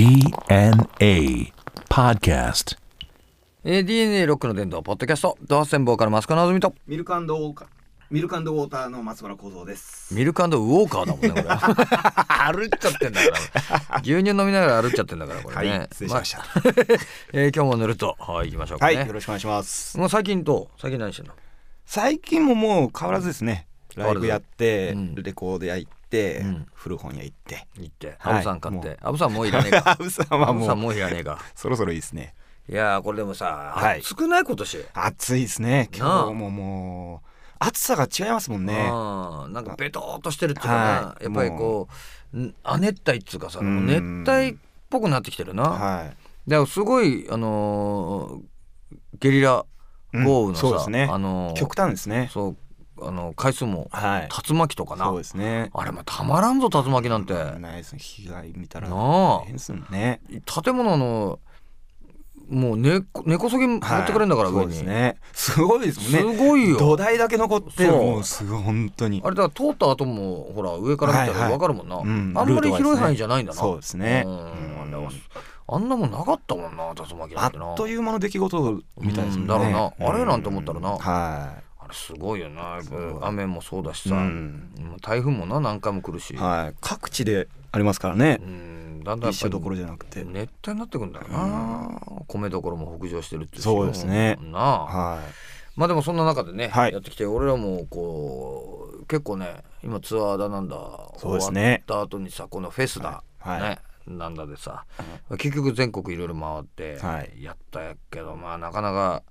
DNA Podcast. えー DNA ロックの伝道ポッドキャストドアセンボーカルマスコのぞみとミルクウォーカーミルクウォーターの松原幸三です。ミルクウォーカーだもんねこれ 歩っちゃってんだから牛乳飲みながら歩っちゃってんだからこれね、はい失礼しましたあ えー今日も塗るとはい行きましょうかはい、ね、よろしくお願いします。もう最近どう？最近何してんの？最近ももう変わらずですね。ライブやって、うん。レコード屋行って、うん。古本屋行って。行って。はい。アブさん買って。アブさんもういらねえか。アブさんはもうもういらねえか。そろそろいいですね。いやーこれでもさ、はい。暑くない今年？暑いですね。今日ももう暑さが違いますもんね。うんなんかベトーっとしてるっていうかな、はい。やっぱりこうん亜熱帯っつうかさうん。熱帯っぽくなってきてるな、はい。だからすごいあのーゲリラ豪雨のさ、うん。そうですね。あのー極端ですね。そうあの回数もはい。竜巻とかな、そうですね。あれもたまらんぞ竜巻なんて、ないです。ね。被害見たらね。建物のもう根こ根こそぎ持ってかれるんだから、はい。上に。ね。すごいですもんね。すごいよ。土台だけ残ってもうすごい本当に。あれだから通った後もほら上から見たらはいはい。分かるもんな、うん。あんまり広い範囲じゃないんだな。そうですね。うん。うん。あんなもんなかったもんな竜巻なあんてな。っという間の出来事みたいですもんね。うん。だろうな。あれなんて思ったらな。はあれすごいよな。雨もそうだしさ、うん。台風もな何回も来るし、い。はい。各地でありますからね。う。ん。だんだん一緒どころじゃなくて。熱帯になってくんだよな、米どころも北上してるっていそうですね。なあ。はまあでもそんな中でね、はい。やってきて俺らもこう結構ね今ツアーだなんだそうですね。終わった後にさこのフェスだ、はい。ねなんだでさ、結局全国いろいろ回ってはい。やったやけど、まあなかなか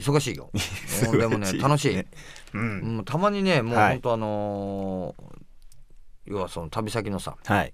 忙しいよ でもね楽しい、ねい。うん。もうたまにねもうはいほんとあのー要はその旅先のさはい。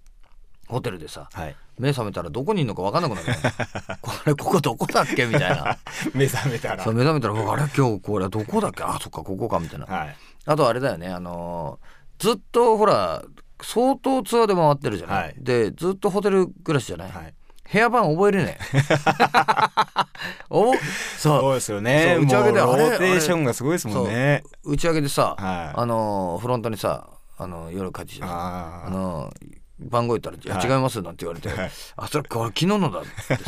ホテルでさはい。目覚めたらどこにいるのか分かんなくなるね これここどこだっけみたいな 目覚めたら。そう目覚めたらあれ今日これどこだっけ？あそっかここかみたいなはい。あとあれだよねあのーずっとほら相当ツアーで回ってるじゃない、はいでずっとホテル暮らしじゃない、はい。部屋番覚えれね。え おそう。そうですよね。打ち上げでローテーションがすごいですもんね。打ち上げでさ、はい。あのーフロントにさあの夜帰ってきてさああのー番号言ったら「いやはい。違います」なんて言われて「はい。あそれこれ昨日のだ」って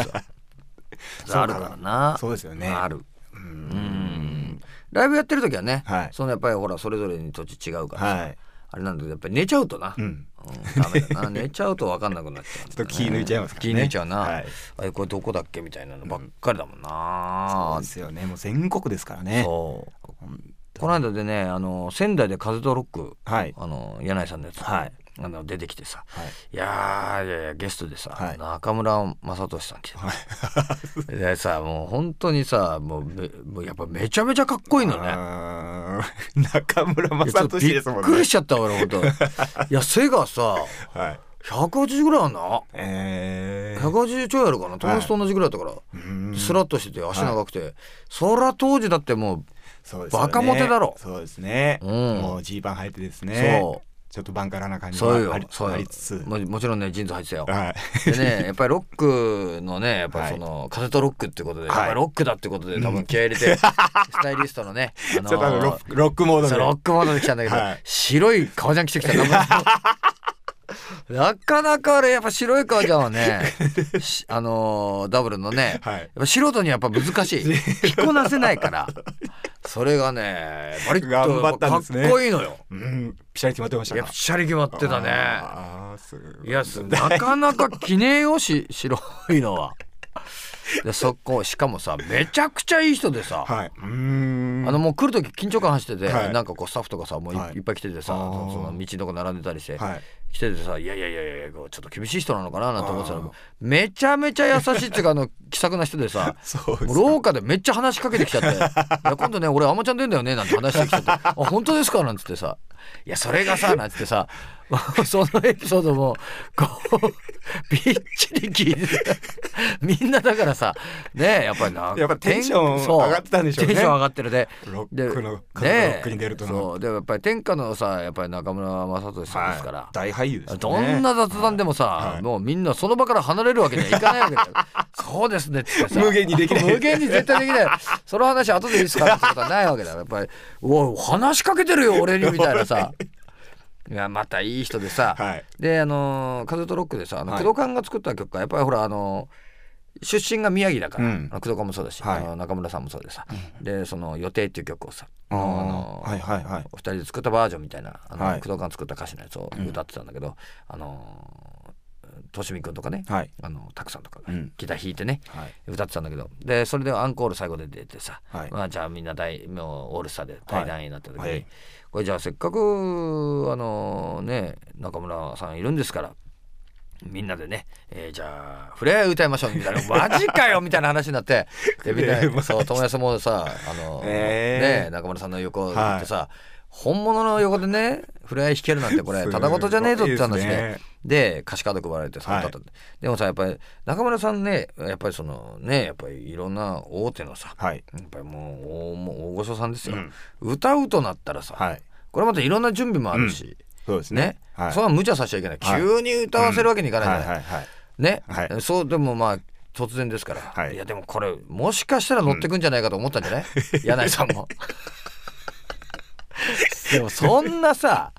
さ あるからな。そうですよね。ある。う。うんん。ライブやってる時はね、はい。そのやっぱりほらそれぞれに土地違うからさ、はい。あれなんだけどやっぱり寝ちゃうとな、うん。うん。ダメだな。寝ちゃうと分かんなくなっちゃうね、ちょっと気抜いちゃいますね。気抜いちゃうな、はい。あれこれどこだっけみたいなのばっかりだもんな、そうですよね。もう全国ですからね。そう。この間でねあの仙台で風とロック、はい。あの柳井さんのやつ、はいあの出てきてさ、はい。いやーいやいやゲストでさ、はい。中村雅俊さん来て、でさもう本当にさもうめもうやっぱめちゃめちゃかっこいいのね。中村雅いやちょっと俊ですもんね。びっくりしちゃった俺本当。いや 背がさはい。180ぐらいあんなえー。180ちょいあるかな？友達と同じぐらいだったから、うん。スラッとしてて足長くて、そりゃ当時だってもそうですよね。バカモテだろ。そうですね。うん。もうジーパン履いてですう、ね。そちょっとバンカラな感じがありつつ。ももちろんねジーンズ履いてたよ。はい。でねやっぱりロックのねやっぱりその、風とロックってことで、はい。やっぱりロックだってことで多分気合い入れて、スタイリストのね、あのちょっとあのロックロックモードで。ロックモードで来たんだけど、はい。白い革ジャン着てきた。ななかなかあれやっぱ白い革ジャンはね しあのーダブルのね、はい。やっぱ素人にはやっぱ難しい。着こなせないからそれがねバリッとかっったんですねこいいのよ。うん。ピシャリ決まってましたいやか。ぴしゃり決まってたね。あーすごいやすなかなか着ねえよし白いのは。でそこしかもさめちゃくちゃいい人でさ、はい。うーん。あのもう来る時緊張感走ってて、はいなんかこうスタッフとかさもうい,、はいっぱい来ててさその道のとこ並んでたりして、はい。来ててさいやいやいやいやこうちょっと厳しい人なのかななんて思ってたらめちゃめちゃ優しいっていうかあの 気さくな人でさ廊下でめっちゃ話しかけてきちゃって「いや今度ね俺あまちゃん出んだよね」なんて話してきちゃって「あ本当ですか?」なんつってさ「いやそれがさ」なんつってさ そのエピソードもこう びっちり聞いてて みんなだからさねやっぱりなやっぱテンション上がってたんでしょうね。テンション上がってるでロでックのロックに出るとの。そうでやっぱり天下のさやっぱり中村雅俊さんですから、はい大俳優ですね。どんな雑談でもさ、はい。もうみんなその場から離れるわけにはいかないわけだよ。そうですねってさ。無限にできない。無限に絶対できない。その話後でいいですかってことはないわけだ。よやっぱり「おい話しかけてるよ俺に」みたいなさいやまたいい人でさ、はい。であのー風とロックでさあのはい。工藤館が作った曲がやっぱりほらあの出身が宮城だから、工藤館もそうだし、はい。あの中村さんもそうでさ、でその「予定」っていう曲をさあー。のはいはいはい。お二人で作ったバージョンみたいなあの、はい。工藤館作った歌詞のやつを歌ってたんだけど、あのとしみくんとかね、はい。あのたくさんとかギター弾いてね、はい。歌ってたんだけどでそれでアンコール最後で出てさ、はい。まあ、じゃあみんな大もうオールスターで対談になった時に、はい。はいこれじゃあせっかくあのね中村さんいるんですからみんなでね、えーじゃあ触れ合い歌いましょうみたいな マジかよみたいな話になってでみんなそう友達もさあの、えー。ね中村さんの横行ってさ、本物の横でね触れ合い弾けるなんてこれただごとじゃねえぞって話でですね。で歌詞カード配られてさ、はい歌ったってでもさやっぱり中村さんねやっぱりそのねやっぱりいろんな大手のさ、はい。やっぱりもう大もう大御所さんですよ、うん。歌うとなったらさ、はい。これまたいろんな準備もあるし、そうですね。ね。はい。そんな無茶させちゃいけない、はい。急に歌わせるわけにいかないじゃない、はいはいはい。ね、はい。そうでもまあ突然ですから、はい。い、やでもこれもしかしたら乗ってくんじゃないかと思ったんじゃない、柳井さんも。でもそんなさ、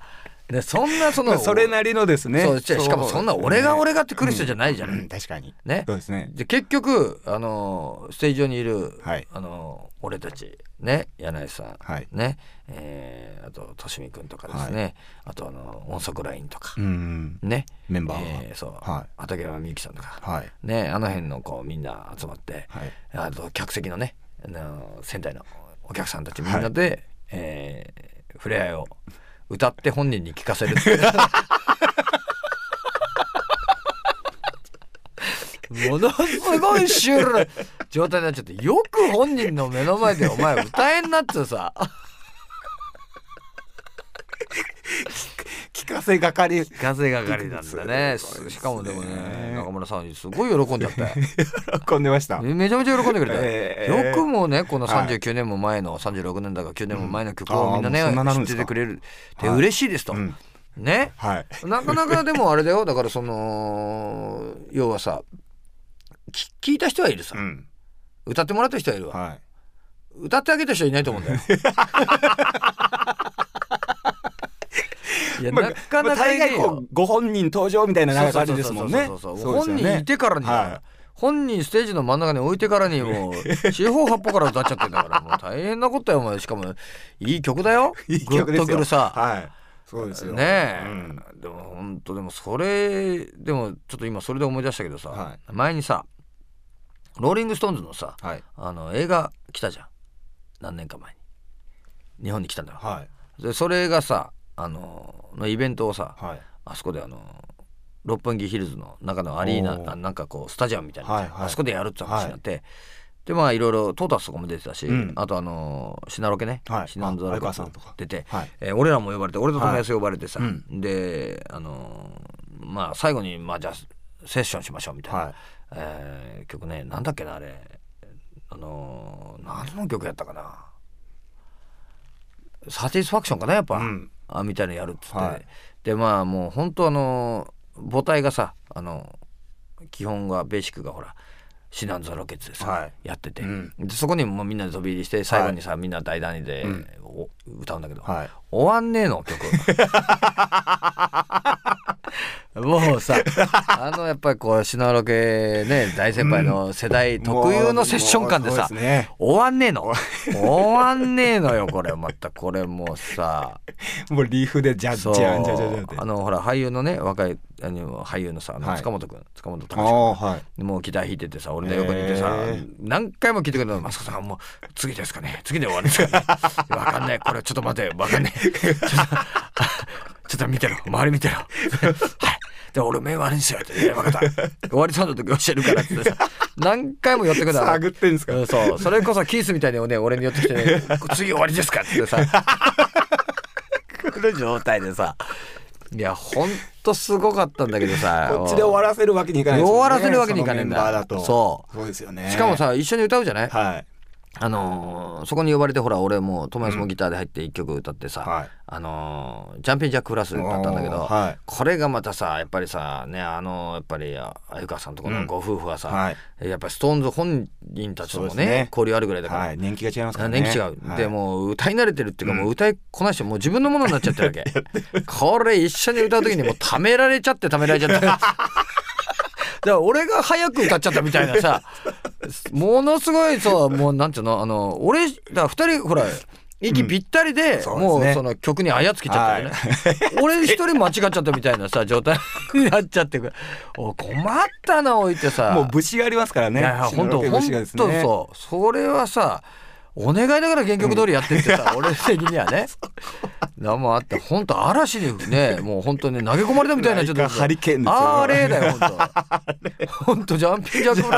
ね、そんなそのそれなりのですね。そうしかもそんな俺が俺がって来る人じゃないじゃない。うん。確かに。ね。そうですね。で結局あのステージ上にいる、はい。あの俺たちね柳井さん、はい。ね、えーあととしみくんとかですね、あとあの音速ラインとか、うんね。メンバーがえーそう、はい。畠山みゆきさんとか、はい。ねあの辺のこうみんな集まって、はい。あと客席のねあの仙台のお客さんたちみんなで、えー触れ合いを歌って本人に聞かせる。ものすごいシュールな状態になっちゃってよく本人の目の前でお前歌えんなってさ聞かせがかり風係なんだね。しかもでもね中村さんすごい喜んじゃって。喜んでました。めちゃめちゃ喜んでくれた、えーよくもねこのはい。39年も前の、36年だか9年も前の曲をみんなね、うそんな知っててくれる。ってはい。嬉しいですと、うん。ね。はい。なかなかでもあれだよ。だからその要はさき聞いた人はいるさ、うん。歌ってもらった人はいるわ、はい。歌ってあげた人はいないと思うんだよ いや、まあなかまあなか大概こうご本人登場みたいな感じですもんね。本人いてからに、は本人ステージの真ん中に置いてからにもう 四方八方から歌っちゃってんだからもう大変なことよお前。しかもいい曲だよ。いい曲ですよ。グッとくるさ、はい。そうですよ。ねえ、うん。でも本当でもそれでもちょっと今それで思い出したけどさ、は前にさローリング・ストーンズのさはい。あの映画来たじゃん。何年か前に。日本に来たんだよ、はい。でそれがさあののイベントをさ、はい。あそこであの六本木ヒルズの中のアリーナなんかこうスタジアムみたいな、はいはい。あそこでやるって話になって、でまあいろいろトータスとかも出てたし、うん。あとあのシナロケね、はい。シナンドあ相ロケ川さんとか。出て、はい。えー俺らも呼ばれて俺と友達呼ばれてさ、はい。であのーまあ最後にまあじゃあセッションしましょうみたいな、はい。えー曲ねなんだっけなあれ。あのー何の曲やったかな。サティスファクションかなやっぱ、うんあみたいなのやるっつって、はい。でまあもう本当あの母体がさあの基本がベーシックがほらシナンザロケッツでさ、はい。やってて、うん。でそこにもうみんなで飛び入りして最後にさ、みんな大団で、うん。お歌うんだけど、はい。終わんねえの曲 もうさあのやっぱりこうシナロケね大先輩の世代特有のセッション感でさ、もうそうですね。終わんねえの。終わんねえのよこれまた。これもうさ。もうリーフでジャッジャンジャジャジャって。あのほら俳優のね若いあの俳優のさはい。塚本君、塚本あ隆あはい。君もうギター弾いててさ俺の横にいてさ、何回も聞いてくれるの「マスコさんもう次ですかね。次で終わるんですかね。わかんない。これちょっと待ってわかんないちょっと見てろ。周り見てろ。はい。で俺目悪いんですよって「いや分かった。終わりそうな時教えるから」ってさ何回も寄ってくるの探ってんですか？うんそう。それこそキースみたいにね俺に寄ってきてね「次終わりですか?」ってさ。来る状態でさ。いやほんとすごかったんだけどさ。こっちで終わらせるわけにいかないですもんね。終わらせるわけにいかないんだ。そのメンバーだと。そう。そうですよね。しかもさ一緒に歌うじゃない？はいあのーそこに呼ばれてほら俺も友達もギターで入って一曲歌ってさ、はい。あのージャンピンジャックプラスだったんだけど、はい。これがまたさやっぱりさねあのやっぱりあ鮎川さんとこのご夫婦はさ、はい。やっぱりストーンズ本人たちともねね。交流あるぐらいだから、はい。年季が違いますからね。年季違う、はい。でもう歌い慣れてるっていうか、もう歌いこなしてもう自分のものになっちゃってるわけ。これ一緒に歌う時にもうためられちゃってためられちゃって。だから俺が早く歌っちゃったみたいなさものすごいさもうなんていうのあの俺だ二人ほら息ぴったりで、そうですね。もうその曲にあやつけちゃったよね、俺一人間違っちゃったみたいなさ状態になっちゃってお困ったな置いてさ。もう武士がありますからね。本当武本当そう。それはさお願いだから原曲通りやってってさ、俺的にはね。何もあって本当嵐にねもう本当に投げ込まれたみたいになっちゃってなんかハリケーンですよ。あれだよ本当。本当ジャンピンジャックブ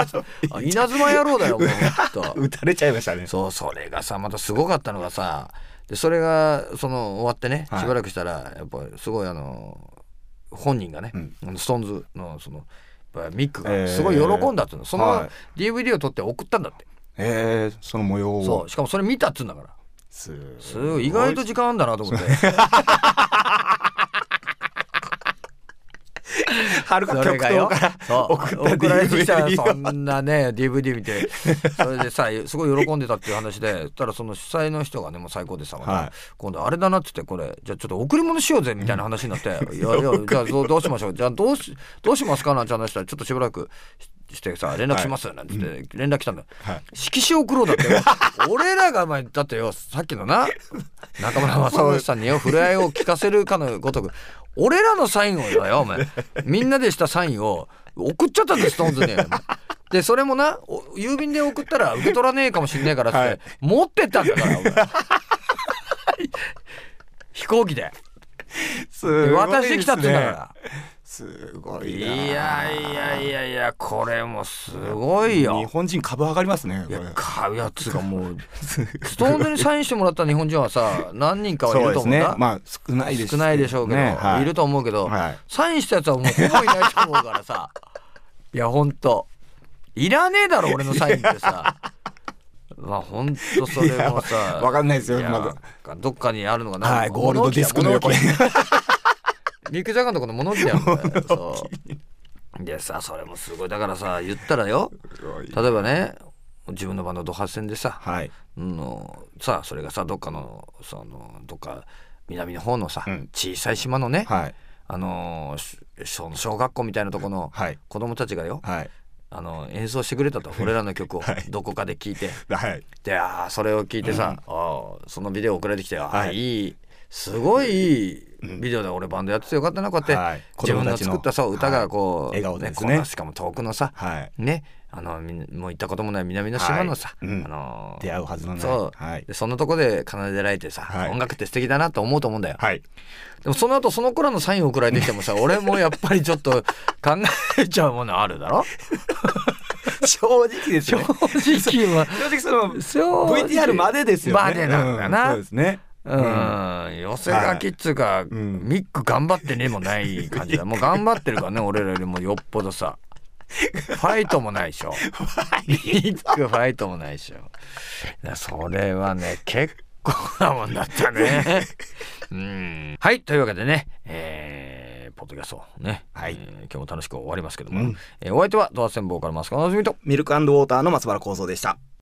ラ稲妻野郎だよもう打 たれちゃいましたね。そうそれがさまたすごかったのがさでそれがその終わってねはい。しばらくしたらやっぱりすごいあの本人がね、うん。ストーンズのそのミックえー。がすごい喜んだっていうの、そのはい。DVD を撮って送ったんだって、えー、その模様を。そうしかもそれ見たっつうんだから。すすごい意外と時間あんだなと思って。はるか極東から送られてきたそんなね DVD 見て。それでさすごい喜んでたっていう話でたらその主催の人がねもう最高でさ、はい。今度あれだなっつってこれじゃあちょっと贈り物しようぜみたいな話になって「いやいやじゃあどうしましょう？じゃあどうしどうしますか?」なんて話したらちょっとしばらくししてさ連絡しますなんつって連絡来たんだ色紙送ろうだって。よ 俺らが前だってよさっきのな 中村雅俊さんによ触れ合いを聞かせるかのごとく俺らのサインをだよお前。みんなでしたサインを送っちゃったんですストーンズに。でそれもなお郵便で送ったら受け取らねえかもしんねえからって、はい。持ってったんだからお前。飛行機で。すごいですね。渡してきたって言うんだから。すごいいなやいやいやいやこれもすごいよ。日。本人株上がりますねいややつがもう ストーンズにサインしてもらった日本人はさ 何人かはいると思うね。まあ少ないです少ないでしょうけど、ねはい。ると思うけど、はい。サインしたやつはもうほぼいないと思うからさ いやほんといらねえだろ俺のサインってさ。まあほんとそれもさわかんないですよやまどっかにあるのかな、はいゴールドディスクの横に物置ミック・ジャガーのとこの物置だよでさそれもすごい。だからさ言ったらよ。例えばね自分のバンドドハ戦でさ、はい。のさそれがさどっかのそのどっか南の方のさ、うん。小さい島のね、はい。あのし小小学校みたいなとこのはい。子供たちがよ、はい。あの演奏してくれたと。俺らの曲を はい。どこかで聞いて、はい。であーそれを聞いてさ、あーそのビデオ送られてきて、あーはい。いい。すごいいいビデオで俺バンドやっててよかったなこうやって、はい。自分の作ったさ子供たちの歌がこう、はい。笑顔ですね。しかも遠くのさ、はい。ねあのもう行ったこともない南の島のさ、あの出会うはずのそう、はい。でそのとこで奏でられてさ、はい。音楽って素敵だなと思うと思うんだよ、はい。でもその後その頃のサイン送られてきてもさ 俺もやっぱりちょっと考えちゃうものあるだろ？正直です 正よね直は。正直その VTR までですよね。までなんだな。うそうですねうん、寄せ書きっつうか、ん。ミック頑張ってねもない感じだ。もう頑張ってるからね 俺らよりもよっぽどさ。ファイトもないでしょ。ミックファイトもないでしょ。それはね結構なもんだったね。うん。はいというわけでねえーポッドキャストね、はい。えー今日も楽しく終わりますけども、うん。えーお相手はドアセンボーからマスカのずみと。ミルクウォーターの松原幸三でした